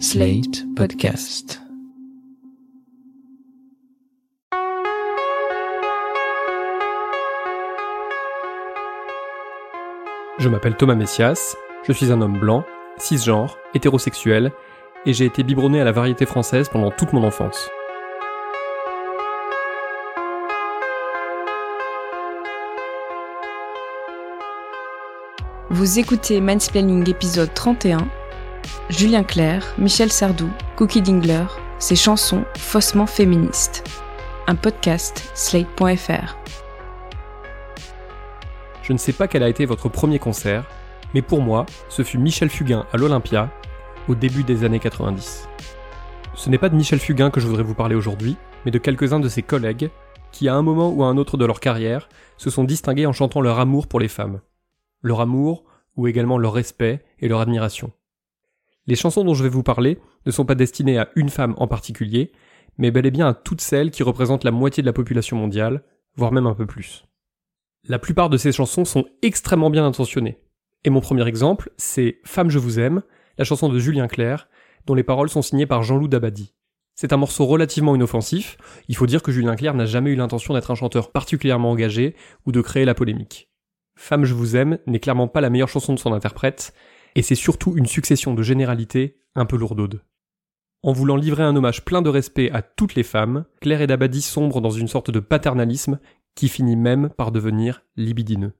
Slate Podcast. Je m'appelle Thomas Messias, je suis un homme blanc, cisgenre, hétérosexuel, et j'ai été biberonné à la variété française pendant toute mon enfance. Vous écoutez Mansplaining épisode 31. Julien Clerc, Michel Sardou, Cookie Dingler, ses chansons faussement féministes. Un podcast slate.fr. Je ne sais pas quel a été votre premier concert, mais pour moi, ce fut Michel Fugain à l'Olympia, au début des années 90. Ce n'est pas de Michel Fugain que je voudrais vous parler aujourd'hui, mais de quelques-uns de ses collègues, qui à un moment ou à un autre de leur carrière, se sont distingués en chantant leur amour pour les femmes. Leur amour, ou également leur respect et leur admiration. Les chansons dont je vais vous parler ne sont pas destinées à une femme en particulier, mais bel et bien à toutes celles qui représentent la moitié de la population mondiale, voire même un peu plus. La plupart de ces chansons sont extrêmement bien intentionnées. Et mon premier exemple, c'est Femme je vous aime, la chanson de Julien Clerc, dont les paroles sont signées par Jean-Loup Dabadi. C'est un morceau relativement inoffensif, il faut dire que Julien Clerc n'a jamais eu l'intention d'être un chanteur particulièrement engagé ou de créer la polémique. Femme je vous aime n'est clairement pas la meilleure chanson de son interprète, et c'est surtout une succession de généralités un peu lourdaudes. En voulant livrer un hommage plein de respect à toutes les femmes, Claire et Dabadi sombrent dans une sorte de paternalisme qui finit même par devenir libidineux.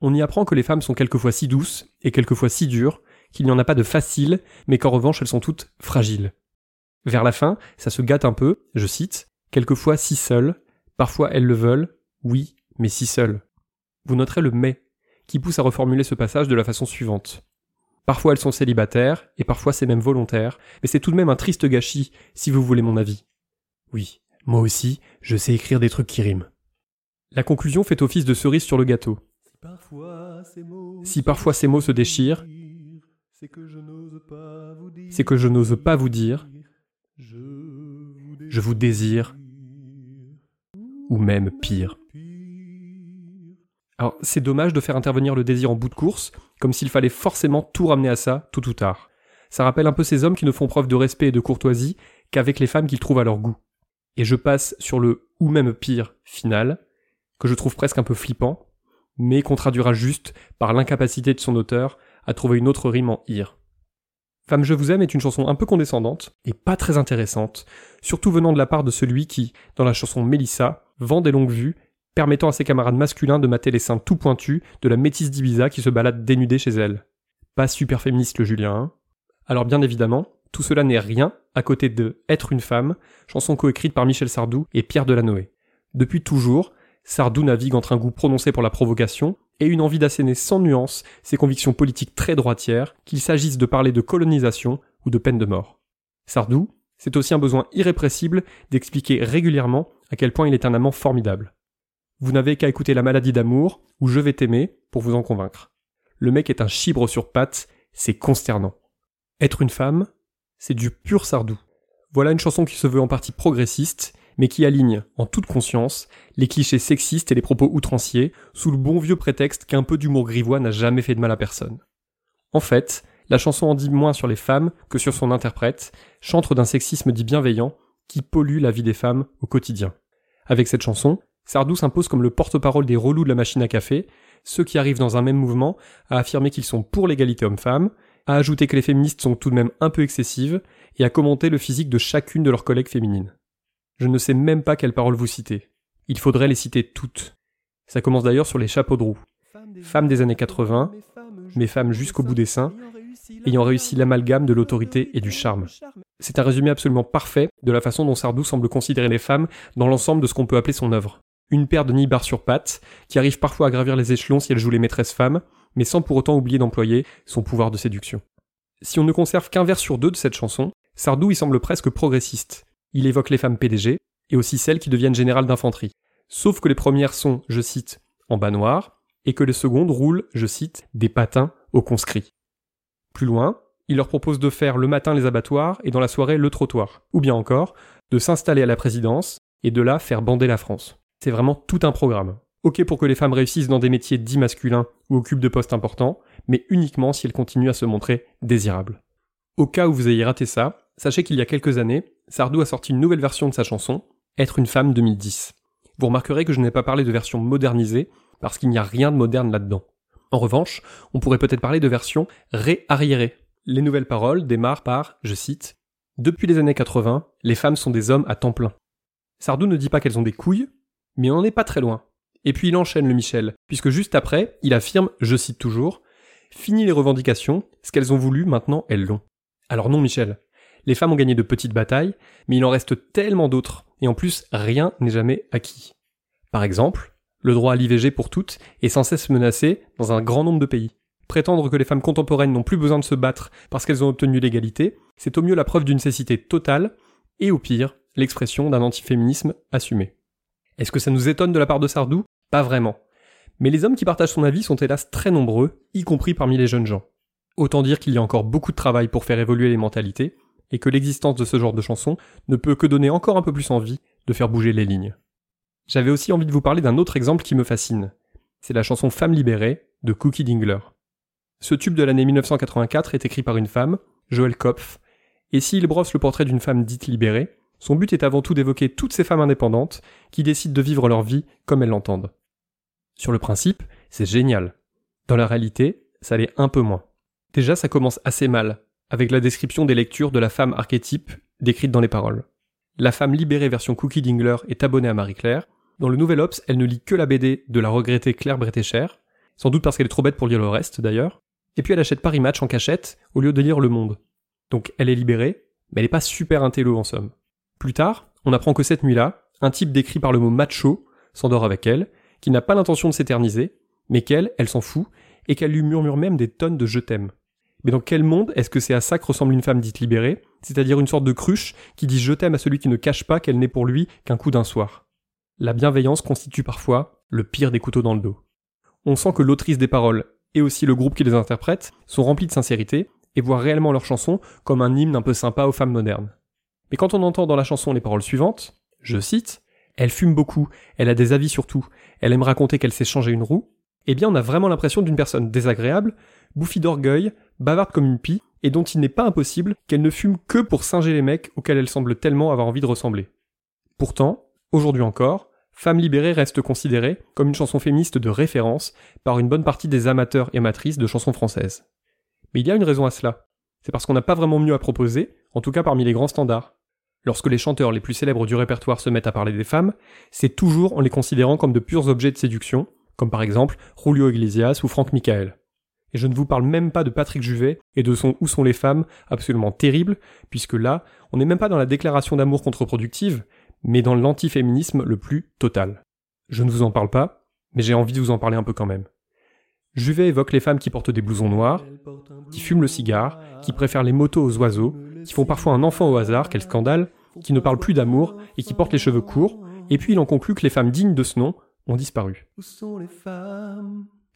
On y apprend que les femmes sont quelquefois si douces et quelquefois si dures qu'il n'y en a pas de facile, mais qu'en revanche elles sont toutes fragiles. Vers la fin, ça se gâte un peu, je cite, quelquefois si seules, parfois elles le veulent, oui, mais si seules. Vous noterez le mais, qui pousse à reformuler ce passage de la façon suivante. Parfois elles sont célibataires, et parfois c'est même volontaire, mais c'est tout de même un triste gâchis, si vous voulez mon avis. Oui, moi aussi, je sais écrire des trucs qui riment. La conclusion fait office de cerise sur le gâteau. Si parfois ces mots se déchirent, c'est que je n'ose pas vous dire, je vous désire, ou même pire. Alors c'est dommage de faire intervenir le désir en bout de course, comme s'il fallait forcément tout ramener à ça, tôt ou tard. Ça rappelle un peu ces hommes qui ne font preuve de respect et de courtoisie qu'avec les femmes qu'ils trouvent à leur goût. Et je passe sur le ou même pire final, que je trouve presque un peu flippant, mais qu'on traduira juste par l'incapacité de son auteur à trouver une autre rime en ir. Femme je vous aime est une chanson un peu condescendante et pas très intéressante, surtout venant de la part de celui qui, dans la chanson Mélissa, vend des longues vues permettant à ses camarades masculins de mater les seins tout pointus de la métisse d'Ibiza qui se balade dénudée chez elle. Pas super féministe le Julien, hein Alors bien évidemment, tout cela n'est rien à côté de Être une femme, chanson coécrite par Michel Sardou et Pierre Delanoë. Depuis toujours, Sardou navigue entre un goût prononcé pour la provocation et une envie d'asséner sans nuance ses convictions politiques très droitières, qu'il s'agisse de parler de colonisation ou de peine de mort. Sardou, c'est aussi un besoin irrépressible d'expliquer régulièrement à quel point il est un amant formidable. Vous n'avez qu'à écouter La maladie d'amour ou Je vais t'aimer pour vous en convaincre. Le mec est un chibre sur pattes, c'est consternant. Être une femme, c'est du pur sardou. Voilà une chanson qui se veut en partie progressiste, mais qui aligne, en toute conscience, les clichés sexistes et les propos outranciers, sous le bon vieux prétexte qu'un peu d'humour grivois n'a jamais fait de mal à personne. En fait, la chanson en dit moins sur les femmes que sur son interprète, chantre d'un sexisme dit bienveillant, qui pollue la vie des femmes au quotidien. Avec cette chanson, Sardou s'impose comme le porte-parole des relous de la machine à café, ceux qui arrivent dans un même mouvement à affirmer qu'ils sont pour l'égalité homme-femme, à ajouter que les féministes sont tout de même un peu excessives, et à commenter le physique de chacune de leurs collègues féminines. Je ne sais même pas quelles paroles vous citer. Il faudrait les citer toutes. Ça commence d'ailleurs sur les chapeaux de roue. Femmes des années 80, mais femmes jusqu'au bout des seins, ayant réussi l'amalgame de l'autorité et du charme. C'est un résumé absolument parfait de la façon dont Sardou semble considérer les femmes dans l'ensemble de ce qu'on peut appeler son œuvre une paire de nibards sur pattes, qui arrive parfois à gravir les échelons si elle joue les maîtresses femmes, mais sans pour autant oublier d'employer son pouvoir de séduction. Si on ne conserve qu'un vers sur deux de cette chanson, Sardou y semble presque progressiste. Il évoque les femmes PDG, et aussi celles qui deviennent générales d'infanterie. Sauf que les premières sont, je cite, en bas noir, et que les secondes roulent, je cite, des patins aux conscrits. Plus loin, il leur propose de faire le matin les abattoirs et dans la soirée le trottoir, ou bien encore, de s'installer à la présidence, et de là faire bander la France. C'est vraiment tout un programme. Ok pour que les femmes réussissent dans des métiers dits masculins ou occupent de postes importants, mais uniquement si elles continuent à se montrer désirables. Au cas où vous ayez raté ça, sachez qu'il y a quelques années, Sardou a sorti une nouvelle version de sa chanson, Être une femme 2010. Vous remarquerez que je n'ai pas parlé de version modernisée, parce qu'il n'y a rien de moderne là-dedans. En revanche, on pourrait peut-être parler de version réarriérée. Les nouvelles paroles démarrent par, je cite, Depuis les années 80, les femmes sont des hommes à temps plein. Sardou ne dit pas qu'elles ont des couilles, mais on n'en est pas très loin. Et puis il enchaîne le Michel, puisque juste après, il affirme, je cite toujours, Fini les revendications, ce qu'elles ont voulu, maintenant elles l'ont. Alors non Michel, les femmes ont gagné de petites batailles, mais il en reste tellement d'autres, et en plus rien n'est jamais acquis. Par exemple, le droit à l'IVG pour toutes est sans cesse menacé dans un grand nombre de pays. Prétendre que les femmes contemporaines n'ont plus besoin de se battre parce qu'elles ont obtenu l'égalité, c'est au mieux la preuve d'une nécessité totale, et au pire, l'expression d'un antiféminisme assumé. Est-ce que ça nous étonne de la part de Sardou? Pas vraiment. Mais les hommes qui partagent son avis sont hélas très nombreux, y compris parmi les jeunes gens. Autant dire qu'il y a encore beaucoup de travail pour faire évoluer les mentalités, et que l'existence de ce genre de chanson ne peut que donner encore un peu plus envie de faire bouger les lignes. J'avais aussi envie de vous parler d'un autre exemple qui me fascine. C'est la chanson Femme libérée de Cookie Dingler. Ce tube de l'année 1984 est écrit par une femme, Joël Kopf, et s'il brosse le portrait d'une femme dite libérée, son but est avant tout d'évoquer toutes ces femmes indépendantes qui décident de vivre leur vie comme elles l'entendent. Sur le principe, c'est génial. Dans la réalité, ça l'est un peu moins. Déjà, ça commence assez mal, avec la description des lectures de la femme archétype décrite dans les paroles. La femme libérée version Cookie Dingler est abonnée à Marie-Claire. Dans le Nouvel Ops, elle ne lit que la BD de la regrettée Claire Bretécher, sans doute parce qu'elle est trop bête pour lire le reste d'ailleurs. Et puis elle achète Paris Match en cachette au lieu de lire Le Monde. Donc elle est libérée, mais elle n'est pas super intello en somme. Plus tard, on apprend que cette nuit-là, un type décrit par le mot macho s'endort avec elle, qui n'a pas l'intention de s'éterniser, mais qu'elle, elle s'en fout, et qu'elle lui murmure même des tonnes de je t'aime. Mais dans quel monde est-ce que c'est à ça que ressemble une femme dite libérée, c'est-à-dire une sorte de cruche qui dit je t'aime à celui qui ne cache pas qu'elle n'est pour lui qu'un coup d'un soir? La bienveillance constitue parfois le pire des couteaux dans le dos. On sent que l'autrice des paroles et aussi le groupe qui les interprète sont remplis de sincérité et voient réellement leur chanson comme un hymne un peu sympa aux femmes modernes. Mais quand on entend dans la chanson les paroles suivantes, je cite, Elle fume beaucoup, elle a des avis sur tout, elle aime raconter qu'elle s'est changé une roue, eh bien on a vraiment l'impression d'une personne désagréable, bouffie d'orgueil, bavarde comme une pie, et dont il n'est pas impossible qu'elle ne fume que pour singer les mecs auxquels elle semble tellement avoir envie de ressembler. Pourtant, aujourd'hui encore, Femme libérée reste considérée comme une chanson féministe de référence par une bonne partie des amateurs et amatrices de chansons françaises. Mais il y a une raison à cela. C'est parce qu'on n'a pas vraiment mieux à proposer, en tout cas parmi les grands standards. Lorsque les chanteurs les plus célèbres du répertoire se mettent à parler des femmes, c'est toujours en les considérant comme de purs objets de séduction, comme par exemple Julio Iglesias ou Franck Michael. Et je ne vous parle même pas de Patrick Juvet et de son Où sont les femmes, absolument terrible, puisque là, on n'est même pas dans la déclaration d'amour contre-productive, mais dans l'antiféminisme le plus total. Je ne vous en parle pas, mais j'ai envie de vous en parler un peu quand même. Juvet évoque les femmes qui portent des blousons noirs, qui fument le cigare, qui préfèrent les motos aux oiseaux, qui font parfois un enfant au hasard, quel scandale, qui ne parlent plus d'amour et qui portent les cheveux courts, et puis il en conclut que les femmes dignes de ce nom ont disparu.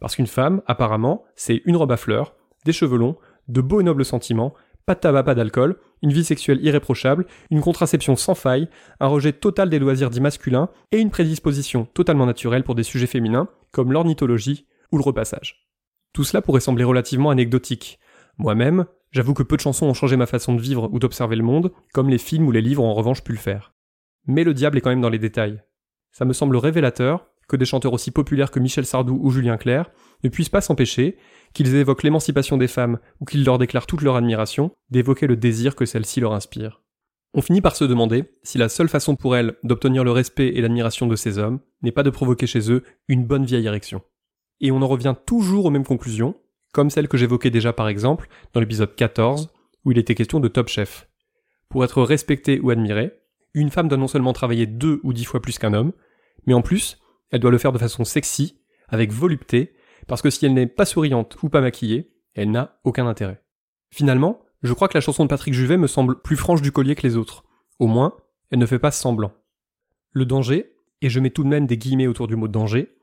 Parce qu'une femme, apparemment, c'est une robe à fleurs, des cheveux longs, de beaux et nobles sentiments, pas de tabac, pas d'alcool, une vie sexuelle irréprochable, une contraception sans faille, un rejet total des loisirs dits masculins et une prédisposition totalement naturelle pour des sujets féminins, comme l'ornithologie ou le repassage. Tout cela pourrait sembler relativement anecdotique. Moi-même, j'avoue que peu de chansons ont changé ma façon de vivre ou d'observer le monde, comme les films ou les livres ont en revanche pu le faire. Mais le diable est quand même dans les détails. Ça me semble révélateur que des chanteurs aussi populaires que Michel Sardou ou Julien Clerc ne puissent pas s'empêcher, qu'ils évoquent l'émancipation des femmes ou qu'ils leur déclarent toute leur admiration, d'évoquer le désir que celle-ci leur inspire. On finit par se demander si la seule façon pour elles d'obtenir le respect et l'admiration de ces hommes n'est pas de provoquer chez eux une bonne vieille érection. Et on en revient toujours aux mêmes conclusions, comme celle que j'évoquais déjà par exemple dans l'épisode 14, où il était question de Top Chef. Pour être respectée ou admirée, une femme doit non seulement travailler deux ou dix fois plus qu'un homme, mais en plus, elle doit le faire de façon sexy, avec volupté, parce que si elle n'est pas souriante ou pas maquillée, elle n'a aucun intérêt. Finalement, je crois que la chanson de Patrick Juvet me semble plus franche du collier que les autres. Au moins, elle ne fait pas semblant. Le danger, et je mets tout de même des guillemets autour du mot danger,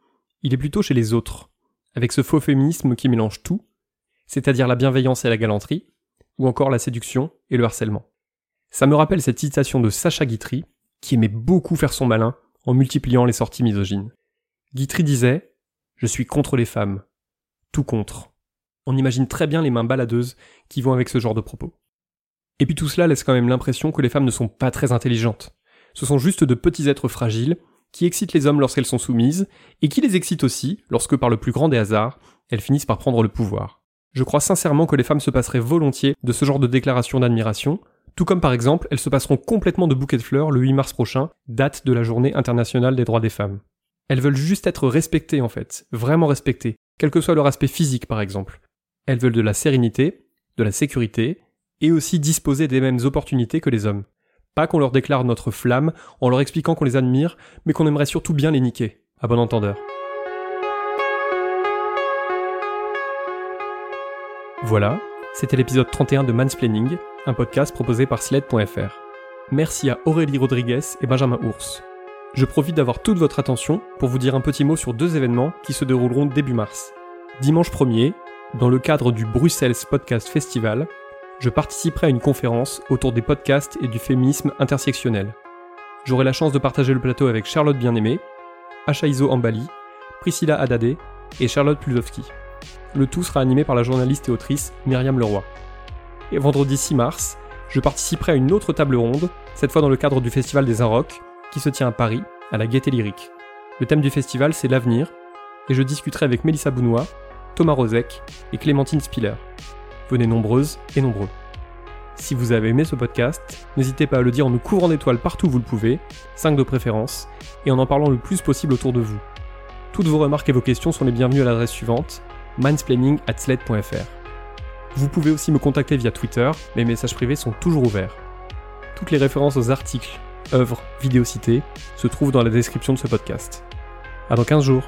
il est plutôt chez les autres, avec ce faux féminisme qui mélange tout, c'est-à-dire la bienveillance et la galanterie, ou encore la séduction et le harcèlement. Ça me rappelle cette citation de Sacha Guitry, qui aimait beaucoup faire son malin en multipliant les sorties misogynes. Guitry disait Je suis contre les femmes. Tout contre. On imagine très bien les mains baladeuses qui vont avec ce genre de propos. Et puis tout cela laisse quand même l'impression que les femmes ne sont pas très intelligentes. Ce sont juste de petits êtres fragiles qui excitent les hommes lorsqu'elles sont soumises, et qui les excitent aussi lorsque par le plus grand des hasards, elles finissent par prendre le pouvoir. Je crois sincèrement que les femmes se passeraient volontiers de ce genre de déclaration d'admiration, tout comme par exemple elles se passeront complètement de bouquets de fleurs le 8 mars prochain, date de la journée internationale des droits des femmes. Elles veulent juste être respectées en fait, vraiment respectées, quel que soit leur aspect physique par exemple. Elles veulent de la sérénité, de la sécurité, et aussi disposer des mêmes opportunités que les hommes. Pas qu'on leur déclare notre flamme en leur expliquant qu'on les admire, mais qu'on aimerait surtout bien les niquer. À bon entendeur. Voilà, c'était l'épisode 31 de Mansplaining, un podcast proposé par Sled.fr. Merci à Aurélie Rodriguez et Benjamin Ours. Je profite d'avoir toute votre attention pour vous dire un petit mot sur deux événements qui se dérouleront début mars. Dimanche 1er, dans le cadre du Bruxelles Podcast Festival, je participerai à une conférence autour des podcasts et du féminisme intersectionnel. J'aurai la chance de partager le plateau avec Charlotte Bien-Aimée, Achaizo Ambali, Priscilla Haddadé et Charlotte Pludowski. Le tout sera animé par la journaliste et autrice Myriam Leroy. Et vendredi 6 mars, je participerai à une autre table ronde, cette fois dans le cadre du Festival des Inrocks, qui se tient à Paris, à la Gaieté Lyrique. Le thème du festival, c'est l'avenir, et je discuterai avec Mélissa Bounois, Thomas Rozek et Clémentine Spiller. Nombreuses et nombreux. Si vous avez aimé ce podcast, n'hésitez pas à le dire en nous couvrant d'étoiles partout où vous le pouvez, 5 de préférence, et en en parlant le plus possible autour de vous. Toutes vos remarques et vos questions sont les bienvenues à l'adresse suivante mansplaining@sled.fr. Vous pouvez aussi me contacter via Twitter, mes messages privés sont toujours ouverts. Toutes les références aux articles, œuvres, vidéos citées se trouvent dans la description de ce podcast. À dans 15 jours.